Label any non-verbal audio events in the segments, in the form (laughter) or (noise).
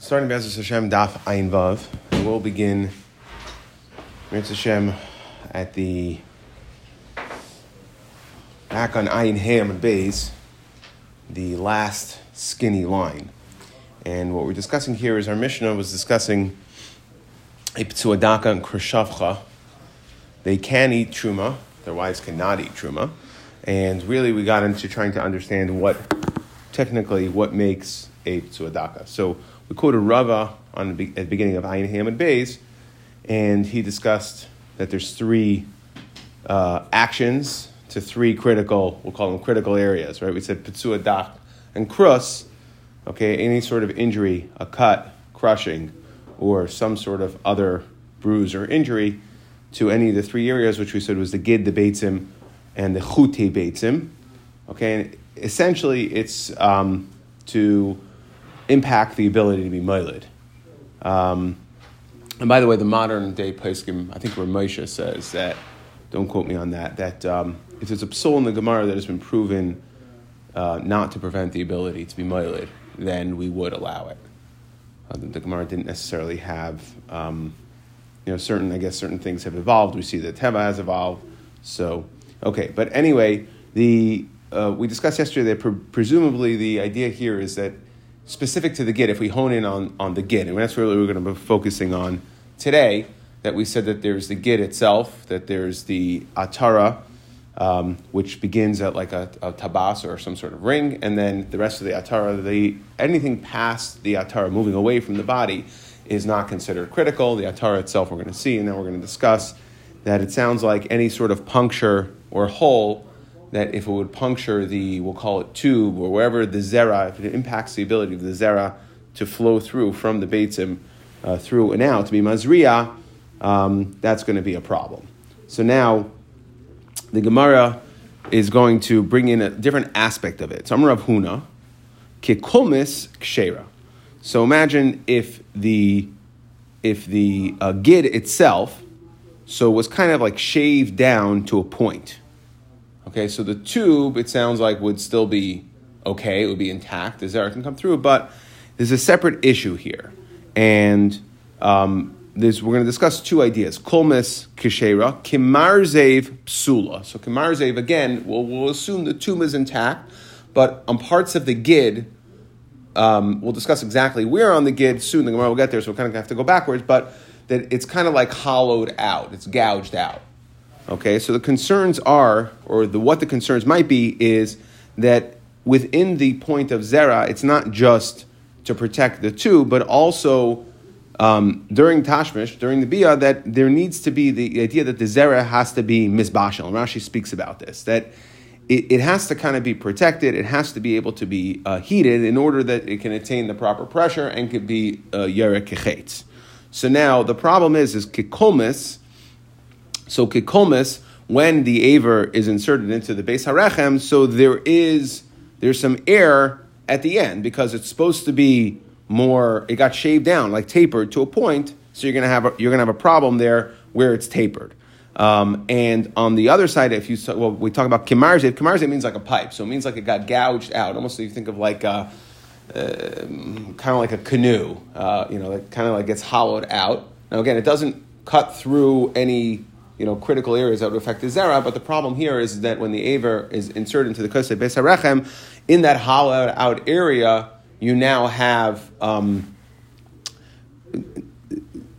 Starting Bezos Hashem Daf Ayin Vav, we'll begin Bezos Hashem at the back on Ayin Ham and Bays, the last skinny line. And what we're discussing here is our Mishnah was discussing Iptsuadaka and Krishavcha. They can eat truma, their wives cannot eat truma. And really, we got into trying to understand what, technically, what makes a Ptsuadaka. So, we quoted Rava on the, at the beginning of Ayin Ham and Bays, and he discussed that there's three uh, actions to three critical, we'll call them critical areas, right? We said Pitsua Dak and Krus, okay, any sort of injury, a cut, crushing, or some sort of other bruise or injury to any of the three areas, which we said was the Gid, the Beitzim, and the Chute Beitzim. Okay, and essentially it's um, to impact the ability to be moiled. Um, and by the way, the modern day poskim, I think Ramosha says that, don't quote me on that, that um, if there's a psul in the Gemara that has been proven uh, not to prevent the ability to be moiled, then we would allow it. Uh, the, the, Gemara didn't necessarily have, um, you know, certain, I guess certain things have evolved. We see that Teva has evolved. So, okay. But anyway, the, uh, we discussed yesterday that pre- presumably the idea here is that specific to the Gid, if we hone in on, on the Gid, and that's really what we're going to be focusing on today, that we said that there's the Gid itself, that there's the Atara, um, which begins at like a, a, tabas or some sort of ring, and then the rest of the Atara, the, anything past the Atara moving away from the body is not considered critical. The Atara itself we're going to see, and then we're going to discuss that it sounds like any sort of puncture or hole that if it would puncture the, we'll call it tube, or wherever the zera, if it impacts the ability of the zera to flow through from the beitzim uh, through and out to be mazriya, um, that's going to be a problem. So now, the Gemara is going to bring in a different aspect of it. So I'm Rav Huna, kikolmis kshera. So imagine if the if the uh, gid itself, so was kind of like shaved down to a point. Okay, so the tube, it sounds like, would still be okay, it would be intact, the zera can come through, but there's a separate issue here. And um, we're going to discuss two ideas. Kolmes kishera, kimarzev psula. So kimarzev, again, we'll, we'll assume the tube is intact, but on parts of the gid, um, we'll discuss exactly where on the gid soon. The Gemara will get there, so we're kind of have to go backwards, but that it's kind of like hollowed out, it's gouged out. Okay, so the concerns are, or the, what the concerns might be, is that within the point of zera, it's not just to protect the two, but also um, during tashmish, during the bia, that there needs to be the idea that the zera has to be misbashal. Rashi speaks about this that it, it, has to kind of be protected. It has to be able to be uh, heated in order that it can attain the proper pressure and could be uh, yerek So now the problem is is kikolmis so kikolmis, when the aver is inserted into the base harechem, so there is there's some air at the end because it's supposed to be more. It got shaved down, like tapered to a point. So you're gonna have a, you're gonna have a problem there where it's tapered. Um, and on the other side, if you well, we talk about kimarze. Kimarze means like a pipe, so it means like it got gouged out. Almost, you think of like a, uh, kind of like a canoe. Uh, you know, that kind of like gets hollowed out. Now again, it doesn't cut through any you know, critical areas that would affect the zera. But the problem here is that when the aver is inserted into the kosei beis harechem, in that hollowed out area, you now have um,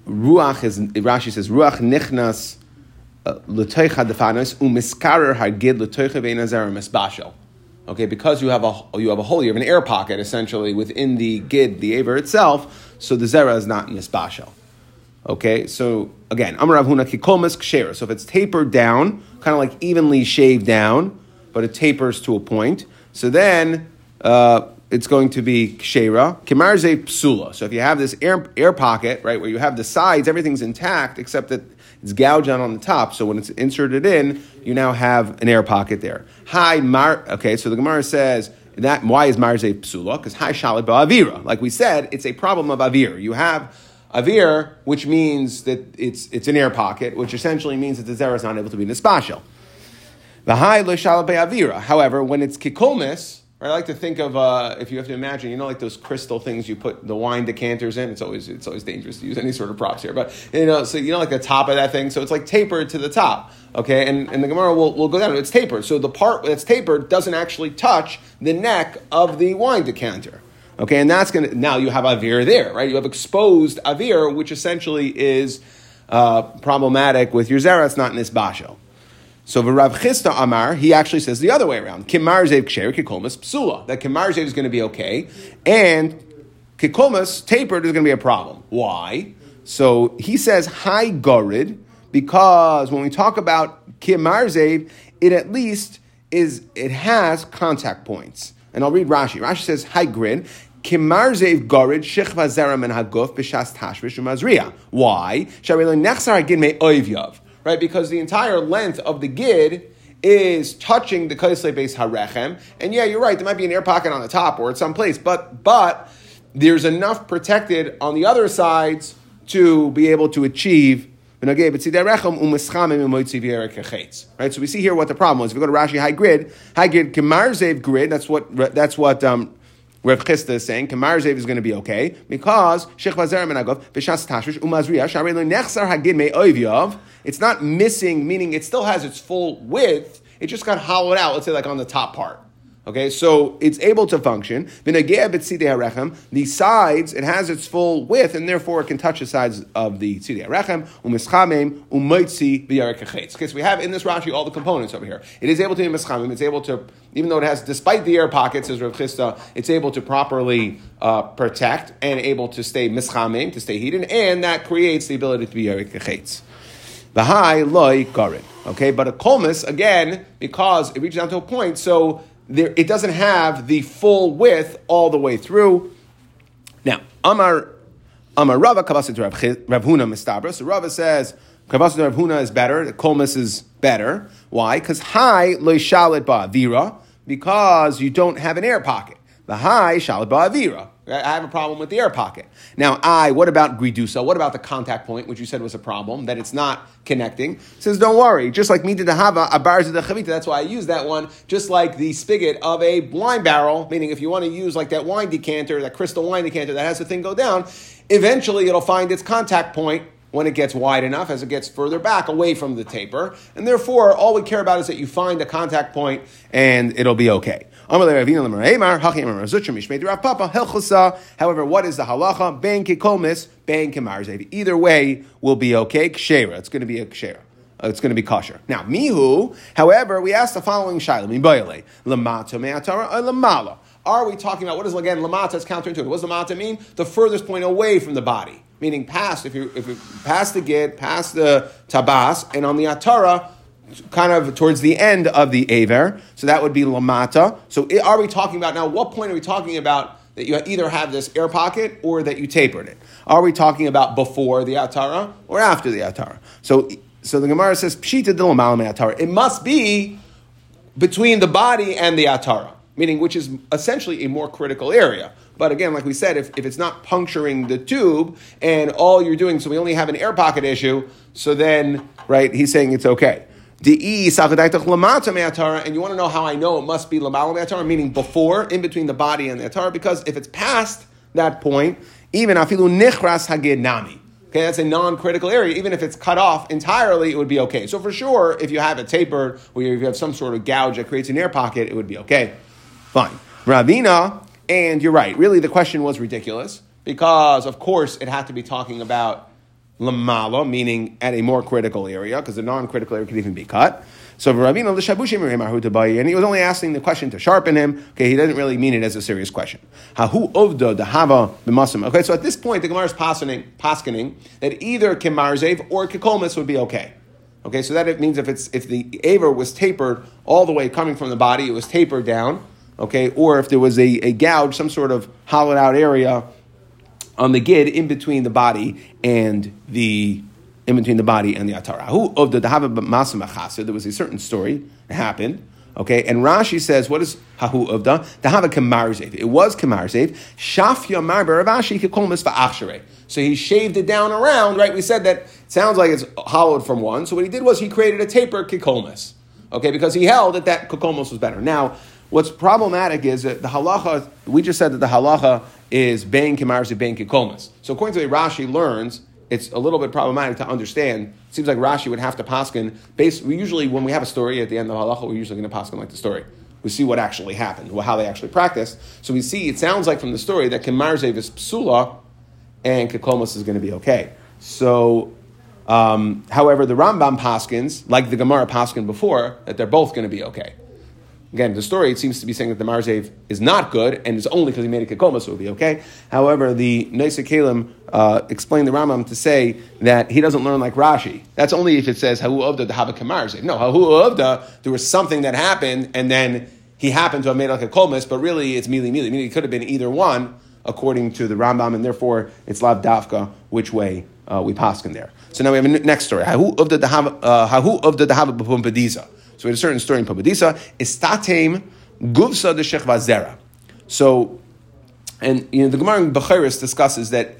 ruach. Is Rashi says ruach nichnas uh, l'toicha defanos umiskarer hargid l'toicha ve'inazera misbashel. Okay, because you have a you have a hole, you have an air pocket essentially within the gid, the aver itself, so the zera is not misbashel. Okay, so again, Amar Rav Huna kikomas kshera. So if it's tapered down, kind of like evenly shaved down, but it tapers to a point, so then uh, it's going to be kshera. Kimarze psula. So if you have this air, air pocket, right, where you have the sides, everything's intact except that it's gouged out on the top. So when it's inserted in, you now have an air pocket there. Hi, Mar. Okay, so the Gemara says that why is marze psula? Because hi shalib avira. Like we said, it's a problem of avir. You have avir, which means that it's, it's an air pocket, which essentially means that the zera is not able to be nispashel. The high l'shalabei avira. However, when it's kikolmis, I like to think of uh, if you have to imagine, you know, like those crystal things you put the wine decanters in. It's always it's always dangerous to use any sort of props here, but you know, so you know, like the top of that thing. So it's like tapered to the top, okay? And and the Gemara will, will go down. It's tapered, so the part that's tapered doesn't actually touch the neck of the wine decanter. Okay, and that's gonna now you have avir there, right? You have exposed avir, which essentially is uh, problematic with your zera. It's not in this basho. So Rav Chisda Amar, he actually says the other way around. Kimar zev ksher kikolmas psula. That kimar zev is going to be okay, and kikolmas tapered is going to be a problem. Why? So he says high gorid because when we talk about kimar zev, it at least is it has contact points. And I'll read Rashi. Rashi says high grid. Kimar zev gorid shechva zera men haguf b'shas tashvish umazriya. Why? Right? Because the entire length of the gid is touching the kaisle base harechem. And yeah, you're right. There might be an air pocket on the top or at some place, but but there's enough protected on the other sides to be able to achieve. Right, so we see here what the problem was. If we go to Rashi high grid, high grid zev grid. That's what that's what um, Rav Chisda is saying Kamar Zev is going to be okay because Shech Vazer Menagov Tashvish Umazriya Sharei Nechsar Hagid Me Oivyav. It's not missing, meaning it still has its full width. It just got hollowed out. Let's say like on the top part. Okay, so it's able to function. The sides, it has its full width, and therefore it can touch the sides of the tzidei harechem. Okay, so we have in this Rashi all the components over here. It is able to be mischamim. It's able to, even though it has, despite the air pockets, as Rav Chisda, it's able to properly uh, protect and able to stay mischamim, to stay heated, and that creates the ability to be yerek The high loy garin. Okay, but a kolmis again because it reaches down to a point. So there, it doesn't have the full width all the way through. Now, Amar Amar Rava Kavasit Rav Huna Mistabra. So Rava says Kavasit Rav Huna is better. The Kolmas is better. Why? Because high loishalit ba'avira because you don't have an air pocket. The high shalit ba'avira. I have a problem with the air pocket. Now, I, what about Gridusa? What about the contact point, which you said was a problem, that it's not connecting? says, don't worry. Just like me to the Hava, a bars the Chavita, that's why I use that one, just like the spigot of a wine barrel, meaning if you want to use like that wine decanter, that crystal wine decanter that has the thing go down, eventually it'll find its contact point when it gets wide enough as it gets further back away from the taper. And therefore, all we care about is that you find a contact point and it'll be okay. However, what is the halacha? Ben kikolmis, kemarzev. Either way will be okay. Kshera. It's going to be a kshera. Uh, it's going to be kosher. Now, mihu, however, we ask the following lamala. Are we talking about, what is, again, lamata is counterintuitive. What does lamata mean? The furthest point away from the body. Meaning past, if you, if you past the gid, past the tabas, and on the atara, kind of towards the end of the Aver. So that would be Lamata. So are we talking about now? What point are we talking about that you either have this air pocket or that you tapered it? Are we talking about before the Atara or after the Atara? So, so the Gemara says, Pshita Atara. It must be between the body and the Atara, meaning which is essentially a more critical area. But again, like we said, if, if it's not puncturing the tube and all you're doing, so we only have an air pocket issue, so then, right, he's saying it's okay and you want to know how I know it must be lamala meaning before, in between the body and the atara, because if it's past that point, even afilu nichras hagid nami. Okay, that's a non-critical area. Even if it's cut off entirely, it would be okay. So for sure, if you have it tapered or if you have some sort of gouge that creates an air pocket, it would be okay. Fine. Ravina, and you're right. Really, the question was ridiculous because, of course, it had to be talking about lamala, meaning at a more critical area, because the non-critical area could even be cut. So Ravina and he was only asking the question to sharpen him. Okay, he doesn't really mean it as a serious question. Hahu ovdo dehava b'masim. Okay, so at this point the Gemara is paskening that either kemarzev or kikolmis would be okay. Okay, so that it means if it's if the aver was tapered all the way coming from the body, it was tapered down. Okay, or if there was a, a gouge, some sort of hollowed out area on the gid in between the body and the in between the body and the atara. Who of the dahava There was a certain story that happened. Okay, and Rashi says, what is hahu of the dahava kamarzev? It was kamarzev. Shafya marber Ravashi kikolmas va'achshere. So he shaved it down around. Right, we said that sounds like it's hollowed from one. So what he did was he created a taper kikolmas. Okay, because he held that that kikolmas was better. Now What's problematic is that the halacha, we just said that the halacha is ben kemarzi ben kikomas. So according to the Rashi learns, it's a little bit problematic to understand. It seems like Rashi would have to paskin. Based, we usually, when we have a story at the end of halacha, we're usually going to paskin like the story. We see what actually happened, how they actually practiced. So we see, it sounds like from the story that kemarzev is psula and kikomas is going to be okay. So um, however, the Rambam paskins, like the Gemara paskin before, that they're both going to be okay. Again, the story it seems to be saying that the marzev is not good, and it's only because he made a kikoma, so it'll be okay. However, the Neisa Kalim uh, explained the Rambam to say that he doesn't learn like Rashi. That's only if it says hahu avda the kamarzev. No, hahu avda there was something that happened, and then he happened to have made like a kolmis, but really it's mili mili. It could have been either one according to the Rambam, and therefore it's lav dafka which way uh, we paskin there. So now we have a next story. Hahu of the hahu of the dahava. So we had a certain story in Pumbedisa. Istatem guvsa de zera. So, and you know the Gemara in Bechoros discusses that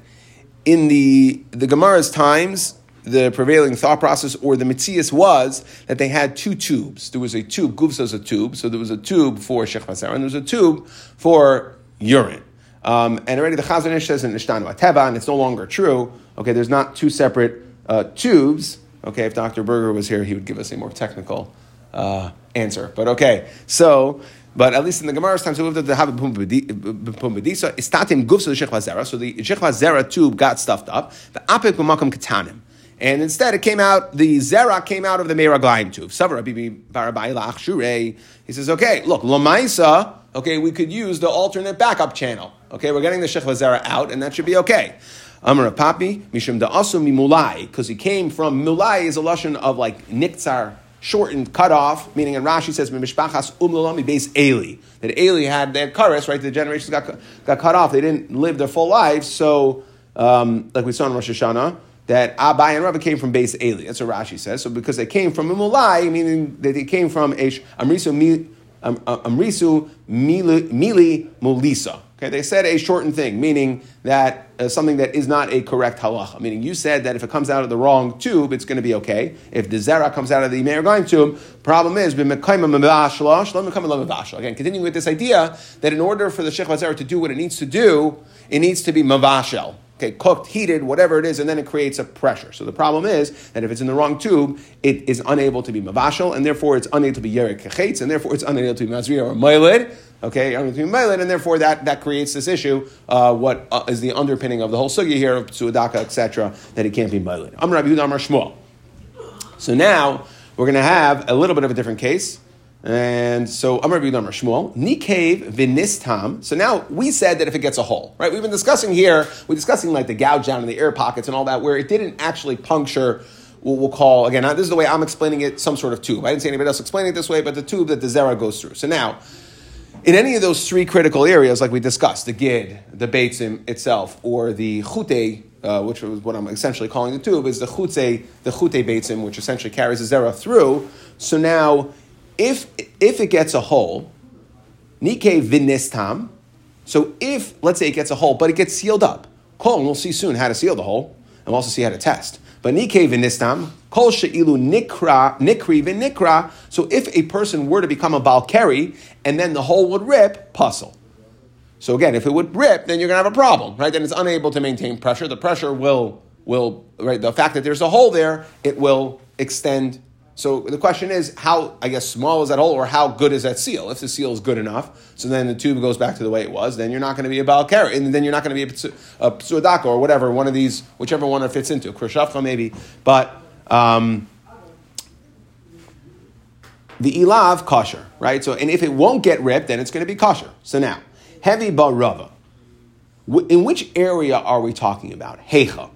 in the the Gemara's times, the prevailing thought process or the mitzias was that they had two tubes. There was a tube, guvsa is a tube, so there was a tube for shechva zera, and there was a tube for urine. Um, and already the Chazon Ish says in Ishtanu Ateva, and it's no longer true. Okay, there's not two separate uh, tubes. Okay, if Dr. Berger was here, he would give us a more technical uh, answer. But okay, so, but at least in the Gemara's time, so we have to have a pumbedisa. Istatim the shechva zera. So the shechva zera tube got stuffed up. The apik b'makam katanim. And instead, it came out, the zera came out of the meraglayim tube. He says, okay, look, lamaisa, okay, we could use the alternate backup channel. Okay, we're getting the shechva zera out, and that should be okay. Amar Papi, Mishum Da'asu Mimulai, because he came from Mulai is a lashon of like Niktzar, shortened, cut off, meaning in Rashi says Mishpachas Umlalami base Eli. That Eli had their kares, right? The generations got, got cut off. They didn't live their full lives, so um, like we saw in Rosh Hashanah, that Abai and Rabba came from base Eli. That's what Rashi says. So because they came from Mulai, meaning that they came from Amrisu Mili Mulisa. Okay, they said a shortened thing, meaning that uh, something that is not a correct halacha. Meaning you said that if it comes out of the wrong tube, it's going to be okay. If the zera comes out of the meragayim tube, problem is again continuing with this idea that in order for the shech zera to do what it needs to do, it needs to be mavashel. Okay, cooked, heated, whatever it is, and then it creates a pressure. So the problem is that if it's in the wrong tube, it is unable to be mavashel, and therefore it's unable to be yerik kechetz, and therefore it's unable to be mazriya or moilid. Okay, unable to be moilid, and therefore that, that creates this issue. Uh, what uh, is the underpinning of the whole sugya here of suadaka, etc., that it can't be moilid. Amr Rabbi Shmuel. So now we're going to have a little bit of a different case. And so Amar Amar Shmuel, Nikev Vinistam. So now we said that if it gets a hole, right? We've been discussing here, we're discussing like the gouge down in the air pockets and all that, where it didn't actually puncture what we'll call, again, this is the way I'm explaining it, some sort of tube. I didn't see anybody else explaining it this way, but the tube that the Zera goes through. So now, in any of those three critical areas, like we discussed, the gid, the beitzim itself, or the chute, uh, which was what I'm essentially calling the tube, is the chute, the chute beitzim, which essentially carries the zera through. So now, if if it gets a hole, nike vinistam. So if let's say it gets a hole, but it gets sealed up, kol, we'll see soon how to seal the hole, and we'll also see how to test. But nike vinistam, kol she'ilu nikra nikri vinikra. So if a person were to become a balkari, and then the hole would rip, puzzle. So again, if it would rip, then you're going to have a problem, right? Then it's unable to maintain pressure. The pressure will will right. The fact that there's a hole there, it will extend so the question is, how, I guess, small is that hole, or how good is that seal? If the seal is good enough, so then the tube goes back to the way it was, then you're not going to be a Balkar, and then you're not going to be a, a Psuadaka, or whatever, one of these, whichever one it fits into, Krishafcha maybe. But um, the Ilav, kosher, right? So, and if it won't get ripped, then it's going to be kosher. So now, heavy Barava. In which area are we talking about? Hecha.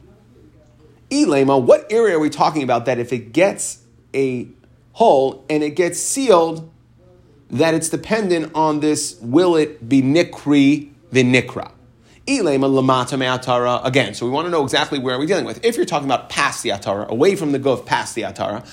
Ilema, what area are we talking about that if it gets a hole and it gets sealed, that it's dependent on this will it be nikri vinikra. Again, so we want to know exactly where are we're dealing with. If you're talking about past the atara, away from the guf, past the atara,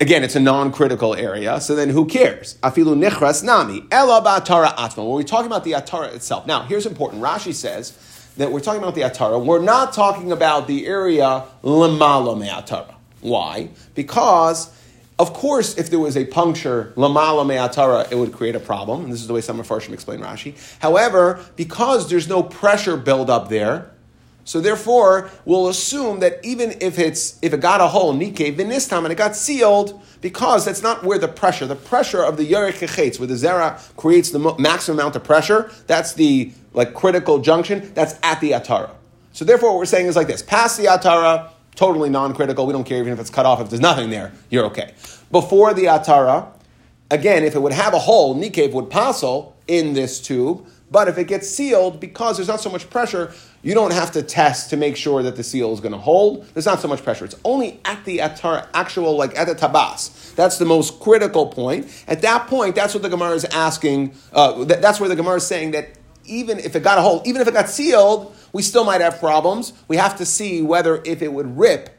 again, it's a non-critical area, so then who cares? Afilu nichras nami, ela atara atma. When we're talking about the atara itself. Now, here's important. Rashi says that we're talking about the atara. We're not talking about the area lemala me atara. Why? Because Of course, if there was a puncture, lamala me'atara, it would create a problem. And this is the way some of Farshim explain Rashi. However, because there's no pressure buildup there, so therefore, we'll assume that even if it's if it got a hole, nike vinistam, and it got sealed, because that's not where the pressure, the pressure of the yarek where the zera creates the maximum amount of pressure, that's the like critical junction, that's at the atara. So therefore, what we're saying is like this: past the atara, totally non-critical. We don't care even if it's cut off. If there's nothing there, you're okay. Before the atara, again, if it would have a hole, nikev would passel in this tube. But if it gets sealed, because there's not so much pressure, you don't have to test to make sure that the seal is going to hold. There's not so much pressure. It's only at the atar, actual, like at the tabas. That's the most critical point. At that point, that's what the Gemara is asking. Uh, that's where the Gemara is saying that even if it got a hold, even if it got sealed, we still might have problems. We have to see whether if it would rip,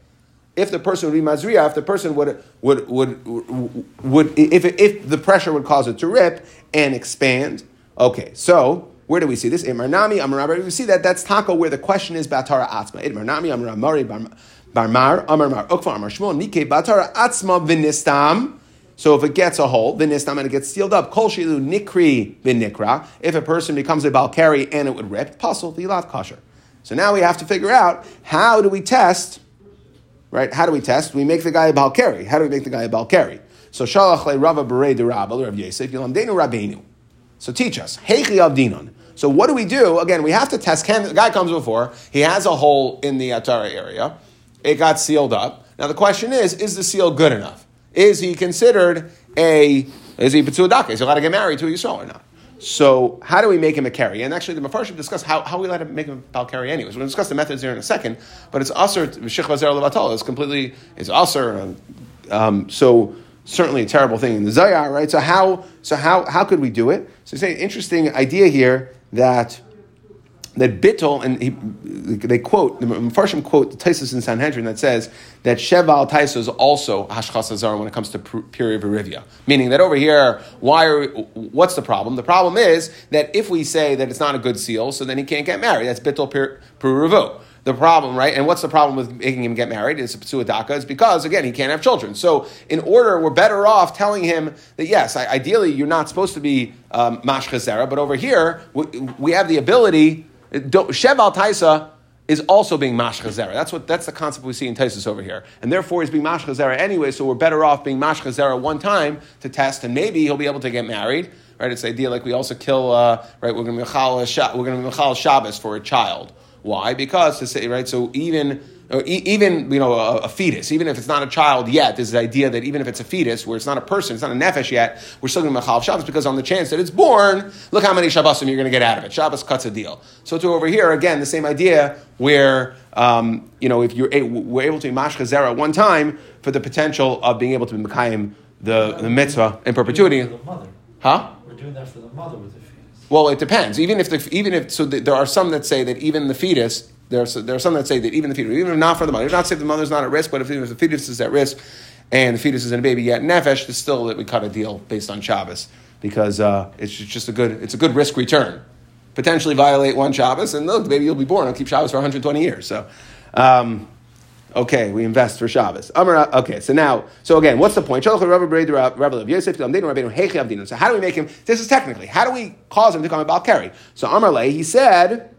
if the person would be mazriya, if the person would would would would if if the pressure would cause it to rip and expand. Okay, so where do we see this? Nami, Amar We see that that's taco where the question is Batara Atzma. Nami, Amar Mari, Barmar, Amar Mar, Ukfa, Amar Shmuel, Nike, Batara Atzma, Vinistam. So if it gets a hole, vinistam, and it gets sealed up, kol shilu nikri vinikra. If a person becomes a balkari and it would rip, pasul vilat kosher. So now we have to figure out how do we test, right? How do we test? We make the guy a balkari. How do we make the guy a balkari? So shalach le rava berei de Rav Yosef, yilamdenu. So teach us. Heichi avdinon. So what do we do? Again, we have to test. Can, the guy comes before. He has a hole in the Atara area. It got sealed up. Now the question is, is the seal good enough? Is he considered a, is he Petsuadaka? Is he allowed to get married to a Yisrael or not? So how do we make him a carry? And actually, the Mepharshim discuss how, how we let him make him a carry anyways. We're going to discuss the methods here in a second, but it's usher, Shech Vazer Levatal, it's completely, it's usher. Um, so certainly a terrible thing in the Zayar, right? So how, so how, how could we do it? So say interesting idea here that that Bittel, and he, they quote, the Mepharshim quote the Taisus in Sanhedrin that says that Sheval Taisa is also Hashchas Hazar when it comes to Puri Verivia. Meaning that over here, why are, what's the problem? The problem is that if we say that it's not a good seal, so then he can't get married. That's Bittel Puri the problem, right? And what's the problem with making him get married? Is Daka? Is because again he can't have children. So in order, we're better off telling him that yes, ideally you're not supposed to be um, mashchazera, but over here we, we have the ability. Sheval Taisa is also being mashchazera. That's what that's the concept we see in Taisus over here, and therefore he's being mashchazera anyway. So we're better off being mashchazera one time to test, and maybe he'll be able to get married. Right? It's the idea like we also kill. Uh, right? We're going to be Shabbos for a child why? Because to say right, so even even you know a, a, fetus, even if it's not a child yet, there's the idea that even if it's a fetus, where it's not a person, it's not a nefesh yet, we're still going to Machal Shabbos because on the chance that it's born, look how many Shabbosim you're going to get out of it. Shabbos cuts a deal. So to over here again, the same idea where um, you know if you're a, we're able to be mashcha zera one time for the potential of being able to be mekayim the the mitzvah in perpetuity. The mother, Huh? We're doing that for the mother with the fetus. well, it depends. Even if the, even if so, the, there are some that say that even the fetus. There are, there are some that say that even the fetus, even if not for the mother, not say the mother's not at risk, but if, if the fetus is at risk, and the fetus is in a baby yet nefesh, it's still that we cut a deal based on Shabbos because uh, it's just a good it's a good risk return. Potentially violate one Shabbos, and look, the baby you'll be born. I'll keep Shabbos for 120 years. So. Um, Okay, we invest for Shabbos. Okay, so now, so again, what's the point? So how do we make him? This is technically how do we cause him to come about carry? So Amar Le, he said,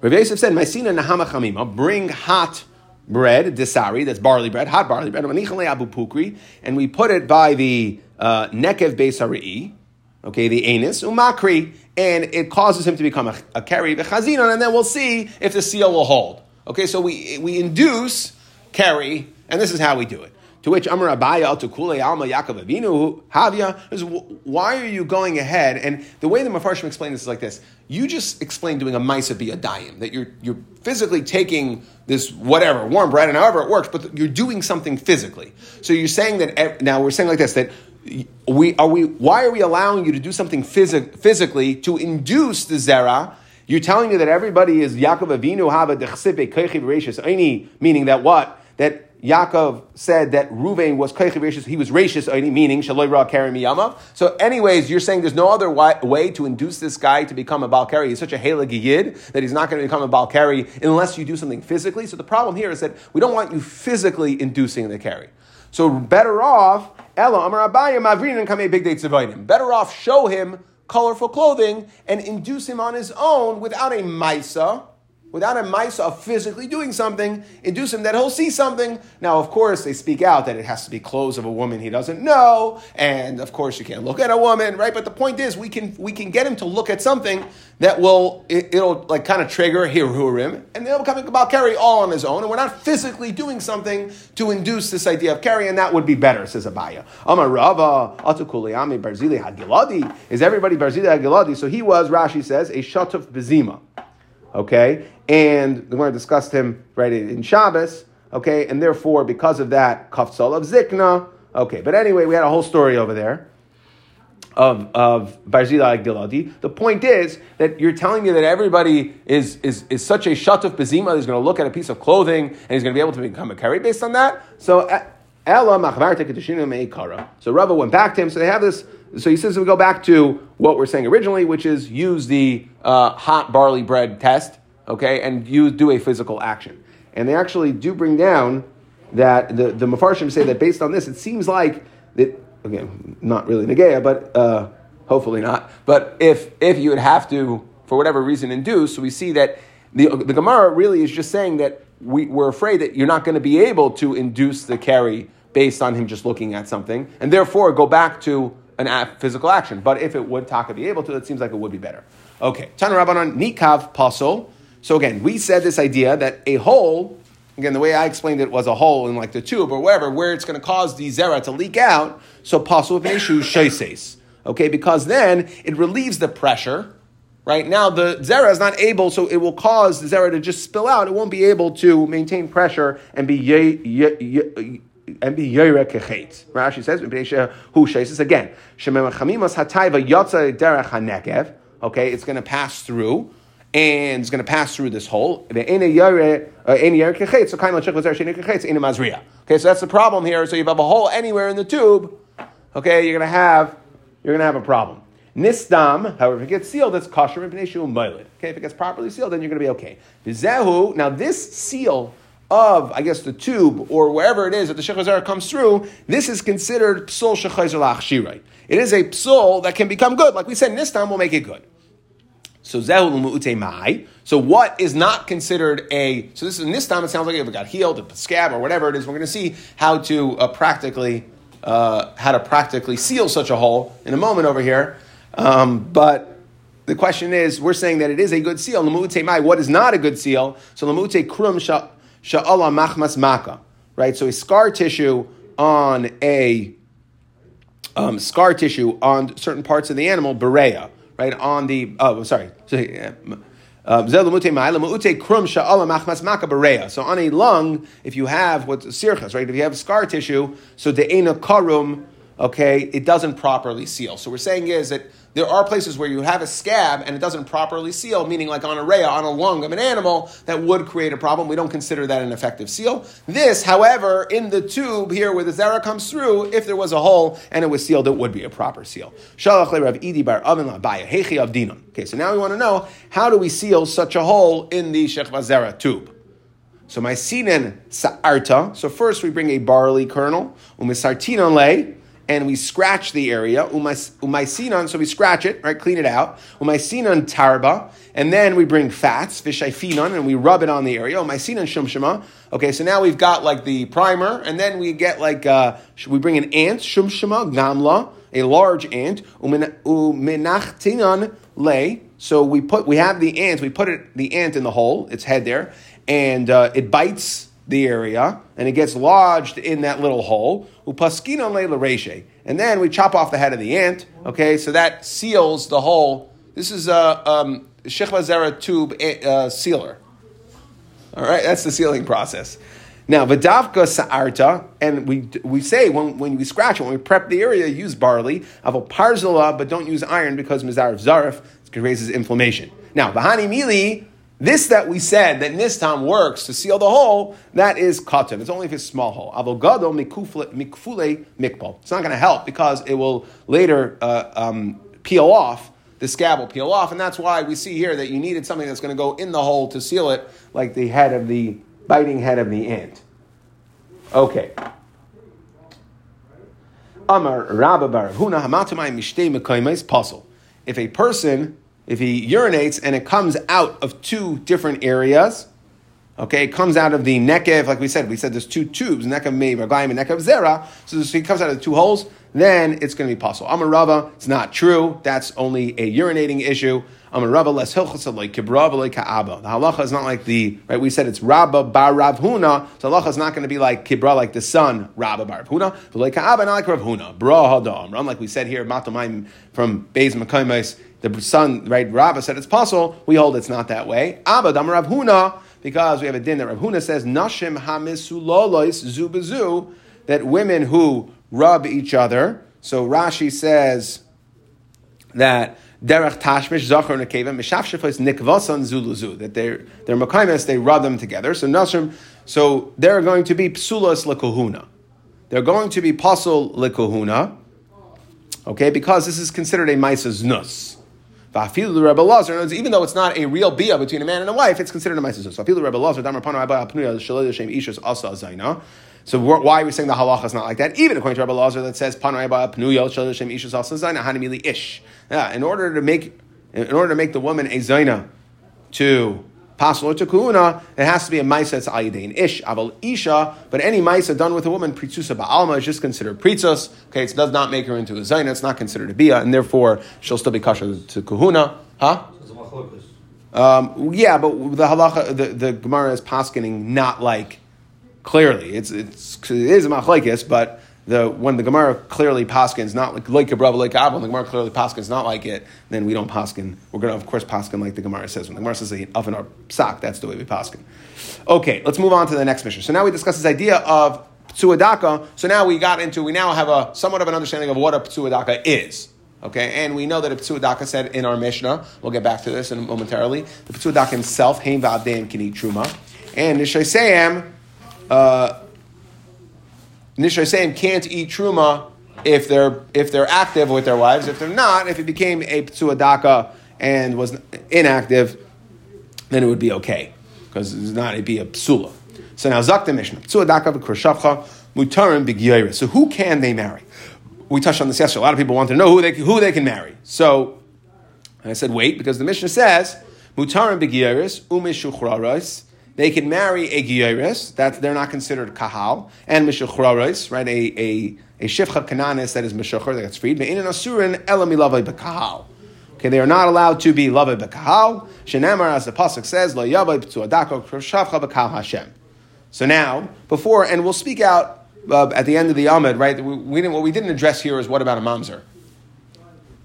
Rav Yosef said, "Ma'asina nahama chamima, bring hot." bread, desari, that's barley bread, hot barley bread, abu pukri, and we put it by the uh, nekev beisari, okay, the anus, umakri, and it causes him to become a, a carry, the chazinon, and then we'll see if the seal will hold. Okay, so we, we induce carry, and this is how we do it. To which Amar Abaya to Kule Alma Yaakov Avinu Havia is why are you going ahead? And the way the Mefarshim explain this is like this: you just explain doing a Maisa Biyadayim that you're you're physically taking this whatever warm bread and however it works, but you're doing something physically. So you're saying that now we're saying like this that we are we why are we allowing you to do something phys- physically to induce the zera you're telling me that everybody is Yaakov Avinu Hava Dechsipe Aini, meaning that what? That Yaakov said that Ruvain was Rashis, he was Rashis Aini, uh, meaning Shaloi. So, anyways, you're saying there's no other way to induce this guy to become a Balkari. He's such a Halag Yid that he's not going to become a Balkari unless you do something physically. So, the problem here is that we don't want you physically inducing the carry. So better off, Ella and Big Better off show him colorful clothing and induce him on his own without a Maisa without a mice of physically doing something, induce him that he'll see something. Now, of course, they speak out that it has to be clothes of a woman he doesn't know, and of course, you can't look at a woman, right? But the point is, we can we can get him to look at something that will it, will like kind of trigger hirurim, and they'll become about carry all on his own, and we're not physically doing something to induce this idea of carry, and that would be better, says Abaya. Amar Rava Atukuliami Barzili Hagiladi is everybody Barzili Hagiladi. So he was Rashi says a shatuf bezima. Okay, and the Gemara discussed him right in Shabbos. Okay, and therefore, because of that, kafsal of zikna. Okay, but anyway, we had a whole story over there of of Barzila Giladi. The point is that you're telling me that everybody is is, is such a shot of bezima He's going to look at a piece of clothing and he's going to be able to become a carry based on that. So. So Rava went back to him. So they have this. So he says we go back to what we're saying originally, which is use the uh, hot barley bread test okay, and you do a physical action. And they actually do bring down that the, the Mefarshim say that based on this, it seems like that, again, not really Negea, but uh, hopefully not, but if, if you would have to, for whatever reason, induce, we see that the, the Gemara really is just saying that we, we're afraid that you're not going to be able to induce the carry based on him just looking at something, and therefore go back to an physical action. But if it would Taka be able to, it seems like it would be better. Okay, Tana Rabbanon Nikav Pasul. So again, we said this idea that a hole, again, the way I explained it was a hole in like the tube or wherever, where it's going to cause the zera to leak out. So pasul peshu shaises. Okay, because then it relieves the pressure. Right now, the zera is not able, so it will cause the zera to just spill out. It won't be able to maintain pressure and be ye, ye, ye, and be yoyre kechet. Rashi says, "Who shases again? Hatayva yotza hanekev." Okay, it's going to pass through and it's going to pass through this hole. Uh, okay, so that's the problem here. So you have a hole anywhere in the tube. Okay, you're going to have you're going to have a problem. Nistam, however, if it gets sealed, it's kosher Okay, if it gets properly sealed, then you're going to be okay. Vizehu, now this seal of, I guess, the tube or wherever it is that the shechazar comes through, this is considered psul shechazar It is a psul that can become good. Like we said, nistam will make it good. So. So what is not considered a so this is this time it sounds like if it got healed, a scab or whatever it is. We're going to see how to uh, practically uh, how to practically seal such a hole in a moment over here. Um, but the question is, we're saying that it is a good seal. mai. What is not a good seal? So lamute krum sha'ala machmas maka. Right. So a scar tissue on a um, scar tissue on certain parts of the animal, berea right, on the, oh, sorry. So, um, so on a lung, if you have what's sirchas, right? If you have scar tissue, so de'ena karum, okay, it doesn't properly seal. So we're saying is that there are places where you have a scab and it doesn't properly seal, meaning like on a rhea, on a lung of an animal, that would create a problem. We don't consider that an effective seal. This, however, in the tube here where the zera comes through, if there was a hole and it was sealed, it would be a proper seal. Okay, so now we want to know how do we seal such a hole in the shechva zera tube? So my sinen sa'arta. So first we bring a barley kernel, umisartinon lay, and we scratch the area, umaisinan, so we scratch it, right, clean it out, umaisinan tarba, and then we bring fats, vishaifinan, and we rub it on the area, umaisinan shumshama. Okay, so now we've got like the primer, and then we get like, uh, we bring an ant, shumshama, gamla, a large ant, umenachtinan lay, so we put, we have the ant, we put it, the ant in the hole, its head there, and uh, it bites the area and it gets lodged in that little hole. And then we chop off the head of the ant. Okay, so that seals the hole. This is a um, Zera tube uh, sealer. All right, that's the sealing process. Now, Vidavka Sa'arta, and we, we say when, when we scratch it, when we prep the area, use barley, Aval Parzala, but don't use iron because Mizar of Zarif raises inflammation. Now, Bahani Mili, this that we said that nistam works to seal the hole, that is katan. It's only if it's a small hole. Avogado mikfule mikpol. It's not going to help because it will later uh, um, peel off. The scab will peel off, and that's why we see here that you needed something that's going to go in the hole to seal it, like the head of the biting head of the ant. Okay. Amar Rabba Huna Hamatamai Mishtei Mekaimes Puzzle. If a person, if he urinates and it comes out of two different areas, okay, it comes out of the nekev, like we said, we said there's two tubes, nekev mei ragayim and nekev zera, so he comes out of the two holes, then it's going to be possible. Amar Rava, it's not true, that's only a urinating issue. Amar Rava, less hilchas like kibra like ka'aba. The halacha is not like the, right, we said it's Rabba bar Rav Huna, so halacha is not going to be like kibra, like the son, Rabba bar Rav Huna, but like ka'aba, not like Rav Huna. Bra hadam. Like we said here, matomayim from Beis Makaimes, the son, right, Rabba said it's possible, we hold it's not that way. Abba, Amar Rav Huna, because we have a din that Rav Huna says, Nashim hamisulolois zubazu, that women who rub each other, so Rashi says that derech tashmish zachar nekeva mishafshefos nikvasan zuluzu that they're they're makaimes they rub them together. So nashim, so they're going to be psulas lekohuna. They're going to be pasul lekohuna. Okay, because this is considered a maisas nus. Even though it's not a real bia between a man and a wife, it's considered a ma'aser. So why are we saying the halacha is not like that? Even according to Rabbi Lazar that says Ish. Yeah, in order to make in order to make the woman a zaina to pasul to kuhuna, it has to be a maisa it's ayidain ish aval isha. But any maisa done with a woman pritzusa ba'alma is just considered pritzos. Okay, it does not make her into a zaina. It's not considered a bia, and therefore she'll still be kosher to kuhuna. Huh? Um, yeah, but the halacha, the, the Gemara is paskening not like clearly. It's, it's it is a machlekes, but the when the Gemara clearly paskins not like like a brother like Abel, the Gemara clearly paskins not like it, then we don't paskin. We're going to of course paskin like the Gemara says. When the Gemara says of in our sock, that's the way we paskin. Okay, let's move on to the next mission. So now we discuss this idea of psuadaka. So now we got into we now have a somewhat of an understanding of what a psuadaka is. Okay, and we know that a psuadaka said in our Mishnah, we'll get back to this in momentarily. The psuadaka himself, Haim Va'avdeim can eat truma, and Nishayseim. Uh, Nishayseim can't eat truma if they're if they're active with their wives. If they're not, if it became a psuadaka and was inactive, then it would be okay because it's not it'd be a psula. So now zakta mishnah psuadaka v'krashavcha mutarim b'gyaris. So who can they marry? We touched on this yesterday. A lot of people want to know who they who they can marry. So I said wait because the mishnah says mutarim b'gyaris umishuchraros they can marry a giyaris, that they're not considered kahal, and mishuchraris, right? A a a shifcha kananis that is mishuchar that gets freed. But in an asurin elami lavai bekahal. Okay, they are not allowed to be lavai bekahal. Shenemar, as the pasuk says, lo yavai p'tuadako shavcha bekahal Hashem. So now, before, and we'll speak out uh, at the end of the Amid, right? We, we didn't, what we didn't address here is what about a mamzer?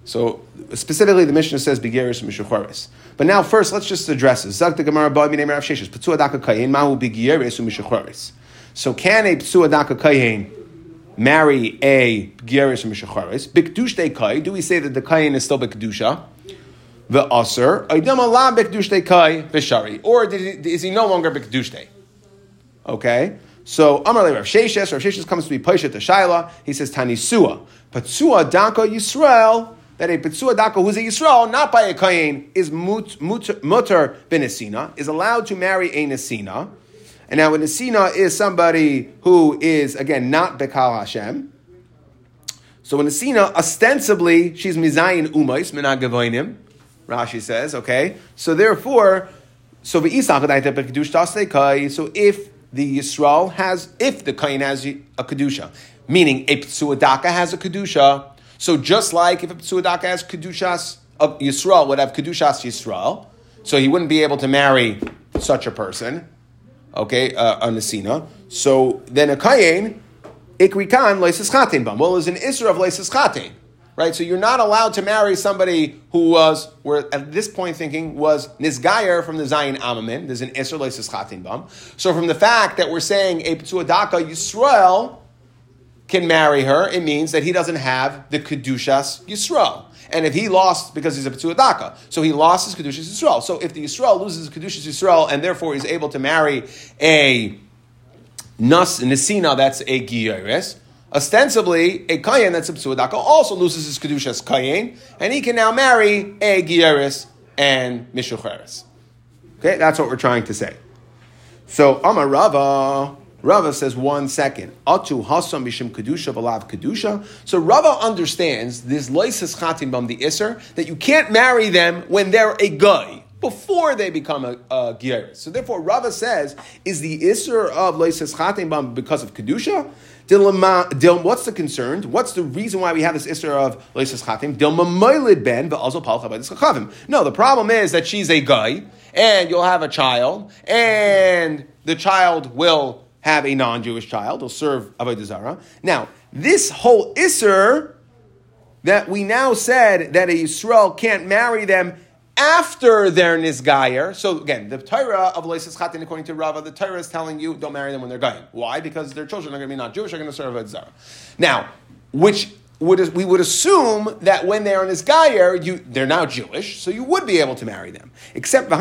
So specifically, the Mishnah says begeris mishucharis. But now, first, let's just address this. Zak the Gemara ba minei Rav Sheshes p'tzuadaka kayin mahu begeris mishucharis. So can a p'tzuadaka kayin marry a begeris mishucharis? Bikdushte kai. Do we say that the kayin is still bikdusha? The aser aydam Allah bikdushte kai v'shari, or he, is he no longer bikdushte? Okay. So Amar Rav Sheshes, Rav Sheshes comes to be Paisha to Shaila. He says Tani Tanisua, Patsua Daka Yisrael that a Petsua Daka who's a Yisrael, not by a Kayin, is mut, mut, mutter bin is allowed to marry a Nesina. And now a Nesina is somebody who is, again, not Bekal Hashem. So a Nesina, ostensibly, she's Mizayin Umais, Minagavoinim, Rashi says, okay? So therefore, so so if the Yisrael has, if the Kain has a Kedusha, meaning a Ptsuadaka has a Kedusha, so just like if a Psuadaka has Kedushas of Yisrael, would have Kedushas Yisrael, so he wouldn't be able to marry such a person, okay, uh, a Nesina. So then a Kayin, Ikrikan, Leisis Chatin Bam. Well, there's an Isra of Leisis. Right, so you're not allowed to marry somebody who was, we're at this point thinking, was Nizgayer from the Zion Amamin. There's an Isra Leisis Chatin Bam. So from the fact that we're saying a Psuadaka Yisrael, can marry her, it means that he doesn't have the Kedushas Yisrael. And if he lost because he's a Petzuadaka, so he lost his Kedushas Yisrael. So if the Yisrael loses his Kedushas Yisrael and therefore is able to marry a Nas Nisina that's a Giyaris, ostensibly a Kayan that's a Petzuadaka also loses his Kedushas Kayan, and he can now marry a Giyaris and Mishucheres. Okay, that's what we're trying to say. So Amar Rava, says one second. Atu hasam bishim kedusha v'lav kedusha. So Rava understands this loises chatim bam the iser that you can't marry them when they're a guy before they become a, a So therefore, Rava says, is the iser of loises chatim bam because of kedusha? What's the concern? What's the reason why we have this isra of loises chatim? ben but also palcha No, the problem is that she's a guy, and you'll have a child, and the child will have a non-Jewish child. He'll serve avodah zarah. Now, this whole isser that we now said that a Yisrael can't marry them after they're nisgayer. So again, the Torah of Leisis Chatin, according to Rava, the Torah is telling you don't marry them when they're going. Why? Because their children are going to be not Jewish, are going to serve Avodah Zara. Now, which would we would assume that when they're in this nisgayer, you they're now Jewish, so you would be able to marry them. Except ki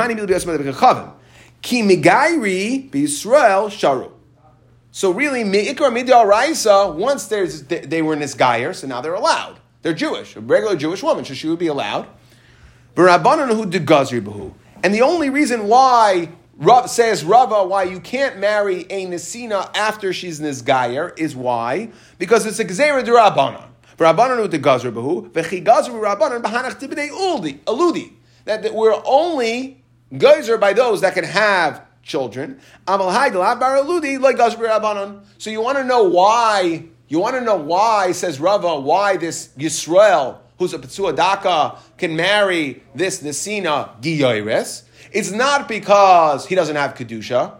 migairi b'Yisrael sharu. So really, mi'ikra midal raisa, once there's, they were nisgayer, so now they're allowed. They're Jewish, a regular Jewish woman, so she would be allowed. And the only reason why Rav says Rava why you can't marry a Nesina after she's Nisgayer is why? Because it's a Gzera Durabanan. Rabbanan the Gazr Bahu, Vechigazr Rabbanan Bahanach Tibide Uldi, Aludi. That we're only Geyser by those that can have children. So you want to know why, you want to know why, says Rava, why this Yisrael who's a Petsua Daka can marry this Nesina Giyoires. It's not because he doesn't have Kedusha.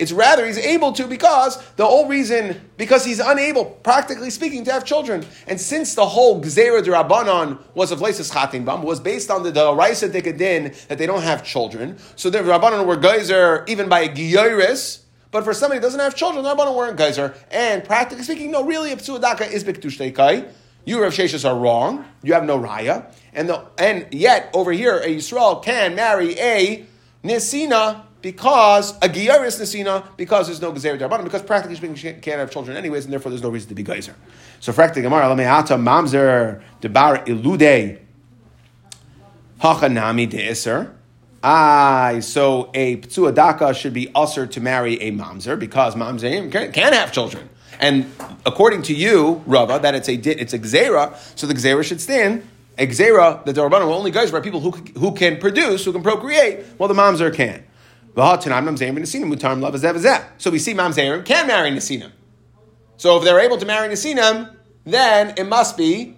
It's rather he's able to because the whole reason, because he's unable, practically speaking, to have children. And since the whole Gzera Rabbanon was of Leisis Chatin Bam, was based on the Raisa Dikadin that they don't have children. So the Rabbanon were geyser even by a Giyoris. But for somebody who doesn't have children, the Rabbanon weren't geyser. And practically speaking, no, really, Psuadaka is Biktushteikai. You, Rav Sheshas, are wrong. You have no raya. And, the, and yet, over here, a Yisrael can marry a Nisina because, a Giyaris Nisina, because there's no Gezer Darbanan, because practically speaking, she can't have children anyways, and therefore there's no reason to be Geyser. So, Frekti Gemara, Lameata Mamzer Debar Ilude Hachanami De'eser. Ah, so a Ptsua Daka should be usher to marry a Mamzer because Mamzerim can, can have children. And according to you, Rava, that it's a it's a gzera, so the gzera should stand. A gzera, the Darabana will only goes by people who, who can produce, who can procreate, while the mamzer can. So we see mamzerim can marry nasinim. So if they're able to marry nasinim, then it must be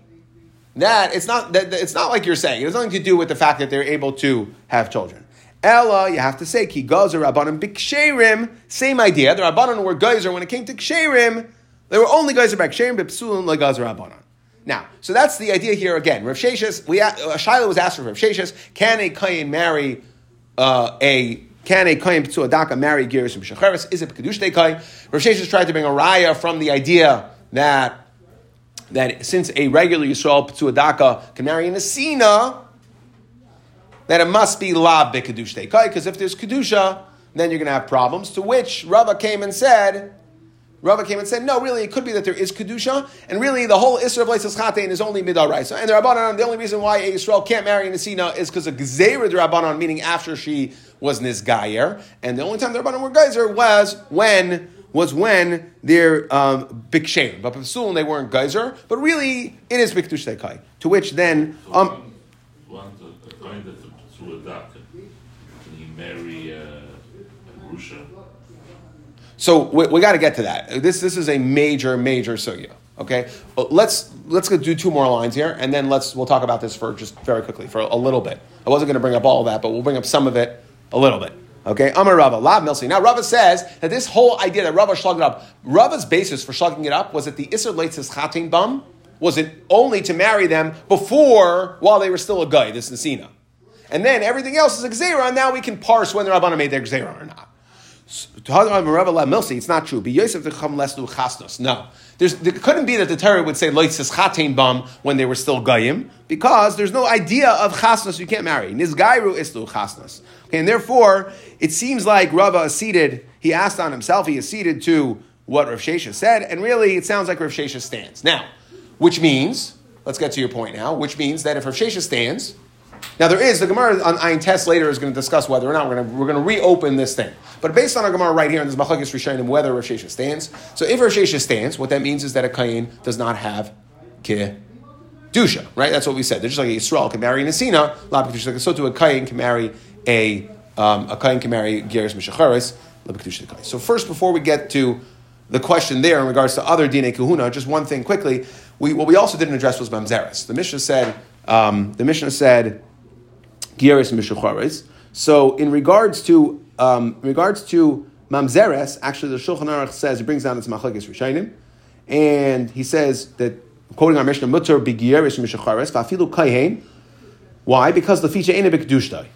that it's not that it's not like you're saying. It has nothing to do with the fact that they're able to have children. Ella, you have to say, ki gazer rabbanim biksherim. Same idea. The rabbanon were geyser when it came to ksherim. They were only geyser by ksherim, like gazer rabbanon. Now, so that's the idea here again. Rav Sheshis, we, uh, Shiloh was asked for Rav Sheshis, can a kayin marry uh, a can a kayin to daka marry giris and shecheres? Is it kedush kayin? Rav Sheshis tried to bring a raya from the idea that that since a regular Yisrael daka can marry an asina, that it must be lab b'kedush tekai, because if there's kedusha, then you're going to have problems. To which Rava came and said, Rava came and said, no, really, it could be that there is kedusha, and really the whole isra of chatein is only midaraisa. And the rabbanon, the only reason why a Yisrael can't marry Nesina is because of gzeira the rabbanon, meaning after she was nisgayer, and the only time the rabbanon were geyser was when was when they're um, bikshem. But Pasulim, they weren't geyser, but really it is biktush tekai. To which then. Um, marry uh, Russia? So we, we got to get to that. This this is a major major sugya. Okay, uh, let's let's do two more lines here, and then let's we'll talk about this for just very quickly for a little bit. I wasn't going to bring up all of that, but we'll bring up some of it a little bit. Okay, Amar Rava, Lav Milsi. Now Rava says that this whole idea that Rava slugged it up, Rava's basis for slugging it up was that the Isser Leitzis Chatin Bum was it only to marry them before, while they were still a guy, this Nasina. And then everything else is a and now we can parse when the Rabbana made their gzera or not. It's not true. No, there's, there couldn't be that the Torah would say loitzis chatein bam when they were still gayim because there's no idea of chasnas you can't marry. Nizgairu islu chasnas. Okay, and therefore it seems like Rava acceded. He asked on himself. He acceded to what Rav Shesha said, and really it sounds like Rav Shesha stands now, which means let's get to your point now. Which means that if Rav Shesha stands, Now there is the Gemara on Ayin Test later is going to discuss whether or not we're going to we're going to reopen this thing. But based on our Gemara right here in this Machlokes Rishonim, whether Rav Shesha stands. So if Rav Shesha stands, what that means is that a Kayin does not have ke dusha, right? That's what we said. They're just like a Yisrael can marry an Nesina, so to a Kayin can marry a um, a Kayin can marry Geras Mishacharis, So first, before we get to the question there in regards to other Dine Kahuna, just one thing quickly. We, what we also didn't address was Mamzeres. The Mishnah said, um, the Mishnah said, Geras Mishacharis. So in regards to um, in regards to Mamzeres, actually the Shulchan Aruch says, he brings down its Machlekes Rishainim, and he says that quoting our Mishnah, Mutter b'gieris mishachares v'afilu kayhen. Why? Because the feature ain't a b'kedushdai.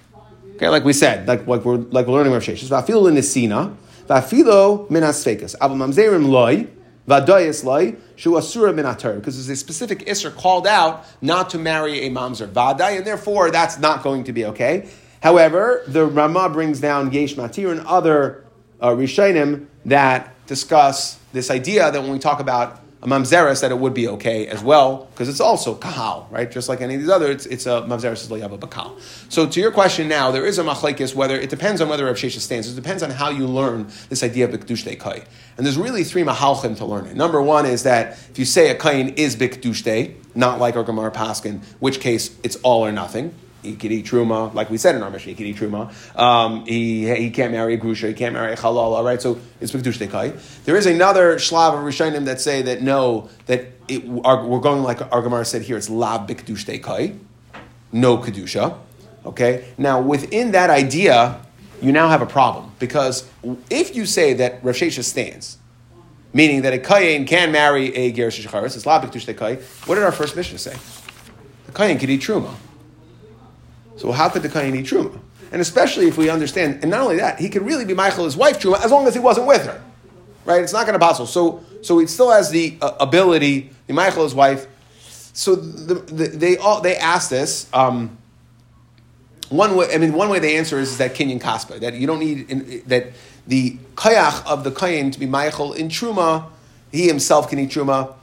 Okay, like we said, like, like we're like we're learning Rav Sheshes. V'afilu l'nesina v'afilu min asfekas. Aval mamzerim loy v'adoyes loy shu asura min atar. Because there's a specific isser called out not to marry a mamzer v'aday, and therefore that's not going to be okay. However, the Rama brings down Yesh Matir and other uh, Rishonim that discuss this idea that when we talk about a mamzeres that it would be okay as well because it's also kahal, right? Just like any of these other, it's, it's a mamzeres is a bakal. So to your question now, there is a machlekes whether it depends on whether Rav Shesha stands. It depends on how you learn this idea of bikdushte kai. And there's really three mahalchim to learn it. Number one is that if you say a kain is bikdushte, not like our Gemara Paskin, which case it's all or nothing he could eat truma, like we said in our Mishnah, he could eat truma. Um, he, he can't marry a grusha, he can't marry a halal, right? So it's b'kedush dekai. There is another shlav of Rishonim that say that no, that it, our, we're going like our Gemara said here, it's la b'kedush dekai, no kedusha. Okay, now within that idea, you now have a problem because if you say that Rav stands, meaning that a kayin can marry a shacharis, it's la b'kedush dekai. What did our first Mishnah say? The kayin could eat truma. So how could the Kain eat Truma? And especially if we understand, and not only that, he could really be Michael his wife Truma as long as he wasn't with her. Right? It's not going to possible. So, so he still has the uh, ability, the Michael his wife. So the, the, they all they asked this. Um, one way, I mean, one way they answer is, is that Kenyan Kaspa, that you don't need in, that the kayach of the kayin to be Michael in truma, he himself can eat truma.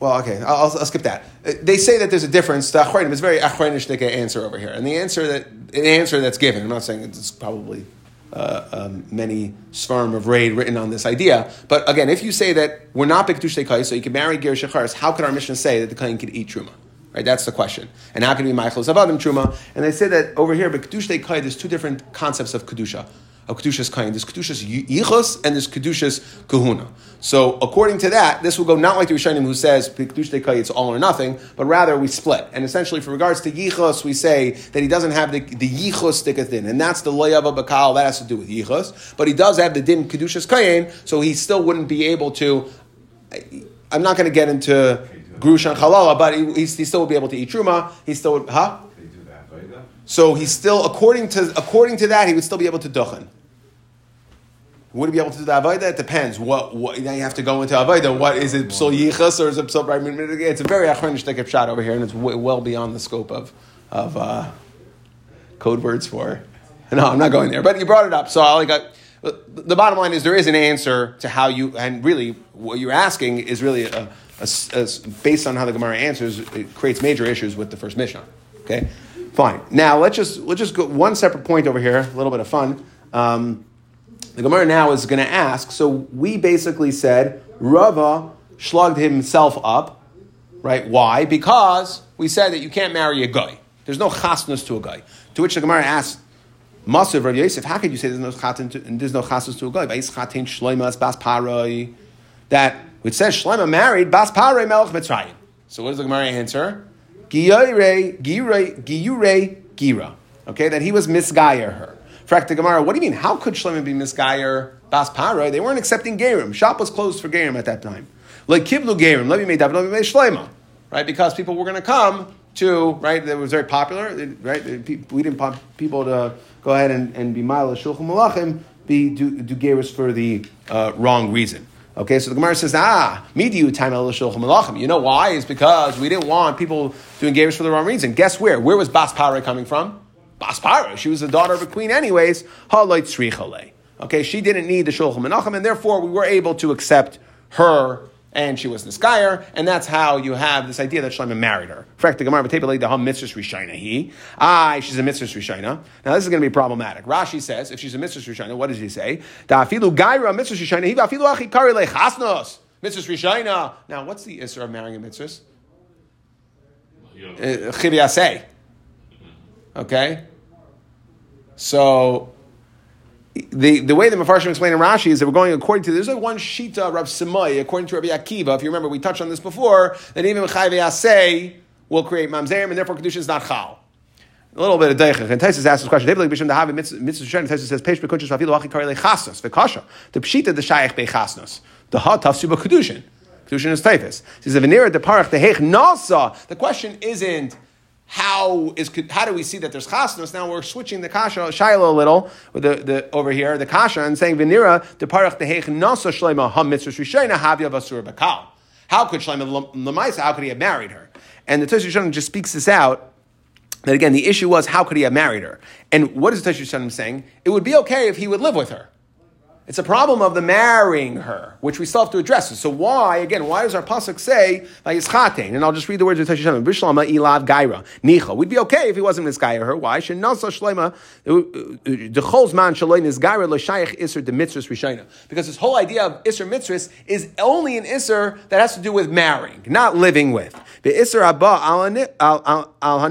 Well, okay, I'll, I'll, skip that. Uh, they say that there's a difference. The achronim is very achronistic answer over here, and the answer that an answer that's given. I'm not saying it's probably uh, um, many svarm of raid written on this idea, but again, if you say that we're not bikdush kai, so you can marry ger shecharis, how could our mission say that the kain could eat truma? Right, that's the question. And how can we Michael Zavadim Truma? And they say that over here, but Kedush Kai, there's two different concepts of Kedusha of Kedushas Kain. There's Kedushas Yichus and there's Kedushas Kahuna. So according to that, this will go not like the Rishonim who says Kedush Kai it's all or nothing, but rather we split. And essentially, for regards to Yichus, we say that he doesn't have the, the Yichus sticketh in, and that's the Loyava Bakal, that has to do with Yichus. But he does have the Din Kedushas Kain, so he still wouldn't be able to. I'm not going to get into Grush and Halala, but he, he, still would be able to eat Truma. He still would, huh? So he's still, according to according to that, he would still be able to duchen. Would it be able to do the avodah? It depends. What, what now you have to go into avodah. What is it? Psul yichas or is it psul? It's a very achronish shot over here, and it's well beyond the scope of of uh, code words for. No, I'm not going there. But you brought it up, so I got. The bottom line is there is an answer to how you, and really what you're asking is really a, a, a, based on how the Gemara answers. It creates major issues with the first Mishnah. Okay, fine. Now let's just let's just go one separate point over here. A little bit of fun. Um, the Gemara now is going to ask. So we basically said Rava slugged himself up, right? Why? Because we said that you can't marry a guy. There's no chasnus to a guy. To which the Gemara asks, Masav Rav Yosef, how could you say there's no chatin to, there's no chasnus to a guy? That which says Shleima married bas parai melech mitzrayim. So what does the Gemara answer? Giyure, giyure, gira. Okay, that he was misgayer her. Frak Gemara, what do you mean? How could Shlomo be misgayer bas para? They weren't accepting gerim. Shop was closed for gerim at that time. Like kiblu gerim, let me make David, me Shlomo, right? Because people were going to come to right. It was very popular, right? We didn't want people to go ahead and, and be mile shulchan malachim, be do, do for the uh, wrong reason. Okay, so the Gemara says, ah, me midiu time shulchan malachim. You know why? Is because we didn't want people doing geris for the wrong reason. Guess where? Where was bas para coming from? Baspara. She was the daughter of a queen, anyways. Okay, she didn't need the Shulchan Malachim, and therefore we were able to accept her and she was Niskayr, and that's how you have this idea that Shlomo married her. Correct, the Gemara the hum mitzvah rishayna he. Ah, she's a mitzvah rishayna. Now this is going to be problematic. Rashi says if she's a mitzvah rishayna, what does he say? Da'afilu gaira mitzvah rishayna he afilu achi kari lechasnos mitzvah rishayna. Now what's the issue of marrying a mitzvah? Uh, okay, so the, the way the Mefarshim explain in Rashi is that we're going according to, there's like one Shita, Rav Simai, according to Rabbi Akiva, if you remember, we touched on this before, that even Chayve will create Mamzerim, and therefore Kedusha is not Chal. A little bit of deichach. And Taisus asks this question. David Bisham Dahavi Mitzvah Shem. Taisus says Peish Bekuchas Vafilu Achi Karei Lechasnos V'Kasha. The Pshita the Shayach Bechasnos. The Ha Tafsu Kedushin. Kedushin is Taifus. He says Venera the Parach the Heich Nasa. The question isn't how is how do we see that there's chasnos? Now we're switching the kasha shiloh a little with the, the over here the kasha and saying venira deparach deheich nasa shlema ha rishayna havya basur bakal. How could Shlomo Lamaisa? How could he have married her? And the Tosh just speaks this out. That again, the issue was how could he have married her? And what is the Tosh saying? It would be okay if he would live with her. It's a problem of the marrying her, which we still have to address. So why, again, why does our pasuk say Vayischatein? And I'll just read the words of Tashishem. Bishlama ilav gaira nicha. We'd be okay if he wasn't misgayer her. Why? Shlema uh, uh, decholz man. Because this whole idea of iser mitzvahs is only an iser that has to do with marrying, not living with. The iser abba al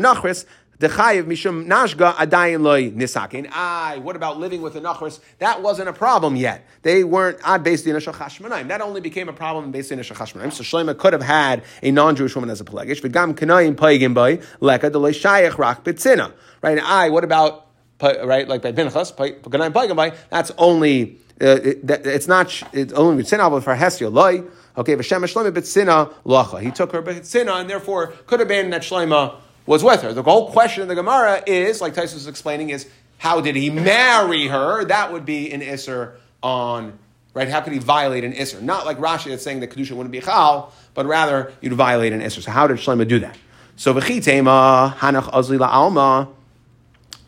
the chayiv mishum nashga adayin loy nisakin. Aye, what about living with the nachris? That wasn't a problem yet. They weren't ad based in a shachashmanaim. That only became a problem based in a shachashmanaim. So Shlema could have had a non-Jewish woman as a pelagish. V'gam kanayim paigim by leka de shayach. Right? Aye, what about right like by Pinchas? Kanayim paigim by. That's only. Uh, it, it's not. It's only betzina, but for hesio loy. Okay, v'shem shlema betzina lacha. He took her betzina, and therefore could have been that Shlema was with her. The whole question in the Gemara is, like Tyson was explaining, is how did he marry her? That would be an Isser on, right? How could he violate an Isser? Not like Rashi that's saying that Kedusha wouldn't be Chal, but rather you'd violate an Isser. So how did Shlomo do that? So v'chitema hanach azli alma.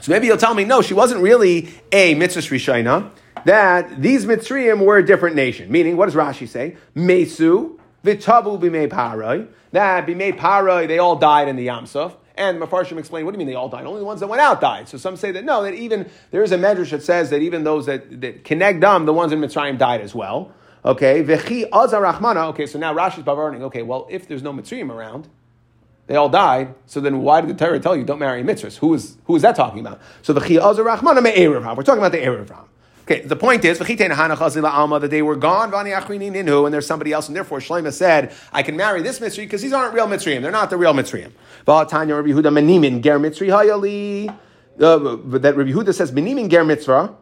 So maybe you'll tell me, no, she wasn't really a mitzvah rishayna, that these Mitzrayim were a different nation. Meaning, what does Rashi say? Mesu, v'tabu b'mei parai. That b'mei parai, they all died in the Yamsuf. And Mefarshim explain, what do you mean they all died? Only the ones that went out died. So some say that no, that even, there is a medrash that says that even those that, that connect them, the ones in Mitzrayim died as well. Okay, Vechi Azar Rahmana. Okay, so now Rashi's bavarning. Okay, well, if there's no Mitzrayim around, they all died. So then why did the Torah tell you don't marry mitzvahs? Who is, who is that talking about? So the Chi Azar Rahmana Me'erev We're talking about the Erev. Okay, the point is, that they were gone, and there's somebody else, and therefore Shlema said, I can marry this Mitzri because these aren't real Mitzrayim. They're not the real Mitzrayim. Uh, that Rabbi Yehuda says, Menimin Ger Mitzvah.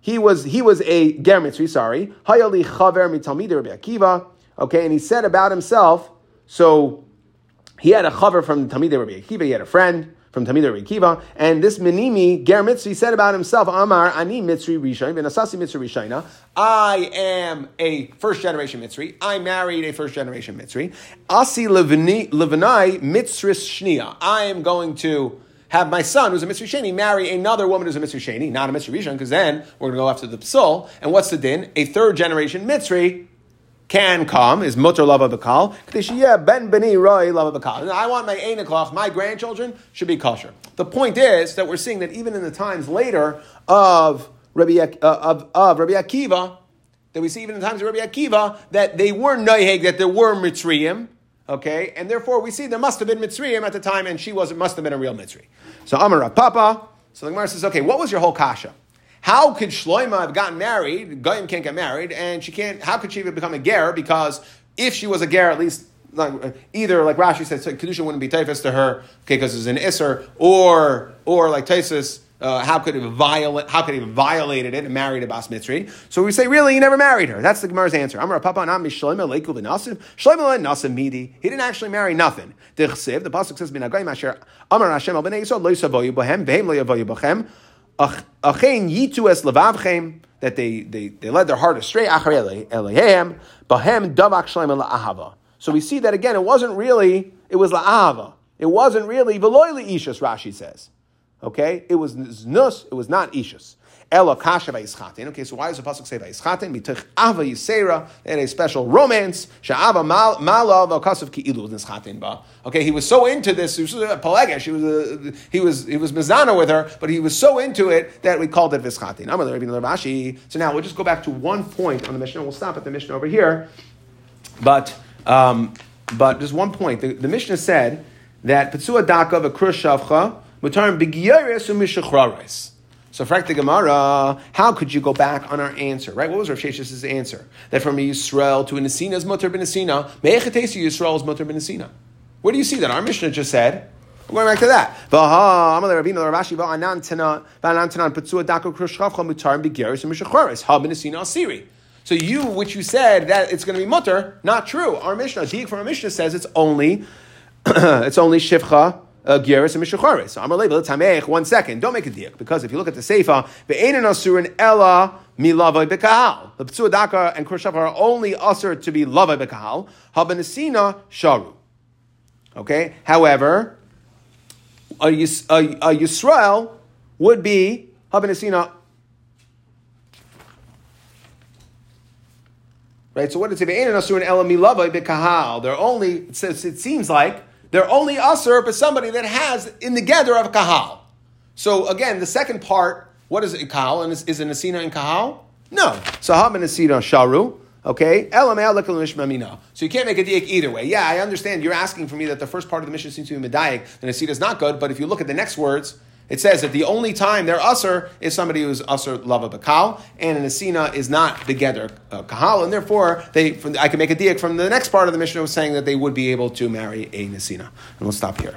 He was, he was a Ger Mitzri, sorry. Hayali Chaver Mitalmid Rabbi Akiva. Okay, and he said about himself, so he had a Chaver from Talmid Rabbi Akiva, he had a friend from Tamid Kiva, and this Menimi Ger Mitzri said about himself, Amar Ani Mitzri Rishon, Venasasi Mitzri Rishona. I am a first generation Mitzri. I married a first generation Mitzri. Asi Levinai Mitzris Shnia. I am going to have my son, who's a Mitzri Sheni, marry another woman who's a Mitzri Sheni, not a Mitzri Rishon, because then we're going to go after the Psul. And what's the din? A third generation Mitzri can come is mutter lava bakal. ben beni roi lava bakal. I want my enaklach, my grandchildren should be kosher. The point is that we're seeing that even in the times later of Rabbi, uh, of, of Rabbi Akiva, that we see even in the times of Rabbi Akiva, that they were noiheg, that there were mitzrayim, okay, and therefore we see there must have been mitzrayim at the time, and she was must have been a real mitzri. So Amar Papa. So the Gemara says, okay, what was your whole kasha? How could Shloima have gotten married? Goyim can't get married, and she can't. How could she even become a ger? Because if she was a ger, at least like, either like Rashi said, so kedusha wouldn't be typhus to her, okay, because it's an isser, or or like Taisus. Uh, how could he violate? How could he have violated it and married a bas mitzri? So we say, really, he never married her. That's the Gemara's answer. Amar Papa Nam Shlomo Leiku v'Nasim Shlomo Nasim Midi. He didn't actually marry nothing. The pasuk says, "Binagayim Asher Amar Hashem Al Bnei Yisrael Lo Yisavoyu Bohem Vehem Lo Yavoyu Bochem." Achein yitu es levavchem, that they, they, they led their heart astray, acharei elehem, bahem davak shalem la'ahava. So we see that again, it wasn't really, it was la'ahava. It wasn't really veloy ishus, Rashi says. Okay? It was nus, it was not ishus. Elo kasha. Okay, so why does the pasuk say vayischatin? Mituch ava yisera. They had a special romance. Sha'ava malav al kasav ki'ilu nischatin ba. Okay, he was so into this. He was a pelegesh. He was a, he was he was mizana with her, but he was so into it that we called it vischatin. So now we'll just go back to one point on the Mishnah. We'll stop at the Mishnah over here, but. Um, but just one point. The, the Mishnah said that Petzua Daka v'Krus Shavcha Mutarim B'Giyeres u'Mishachrares. So, Frank the Gemara, how could you go back on our answer, right? What was Rav Shesh's answer? That from Yisrael to a Nesina is Mutar ben Nesina, Me'echatesu Yisrael is Mutar ben Nesina. Where do you see that? Our Mishnah just said, we're going back to that. So you, which you said that it's going to be mutter, not true. Our Mishnah, Dik from our Mishnah says it's only, (coughs) it's only shivcha, uh, Gieris and Mishacharis. So I'm Tamech, one second, don't make a diak, because if you look at the Seifa, Ve'enin Asurin Ella Milavai Bekahal. The Ptsuadaka and Krus Shavcha are only usher to be Lavai Bekahal. Habanesina Sharu. Okay? However, a, Yis, a, a Yisrael would be Habanesina Right? So what is it? Say? They're only, it, says, it seems like, they're only usher but somebody that has in the gather of kahal. So again, the second part, what is it, kahal? And is, is it nasina in kahal? No. So hab nasina sharu. Okay, so you can't make a diak either way. Yeah, I understand. You're asking for me that the first part of the mission seems to be medayik, and the is not good. But if you look at the next words, it says that the only time they're usher is somebody who's usher lava bakal, and an asina is not begeder uh, kahal, and therefore they. I can make a diak from the next part of the mission was saying that they would be able to marry a nasina. And we'll stop here.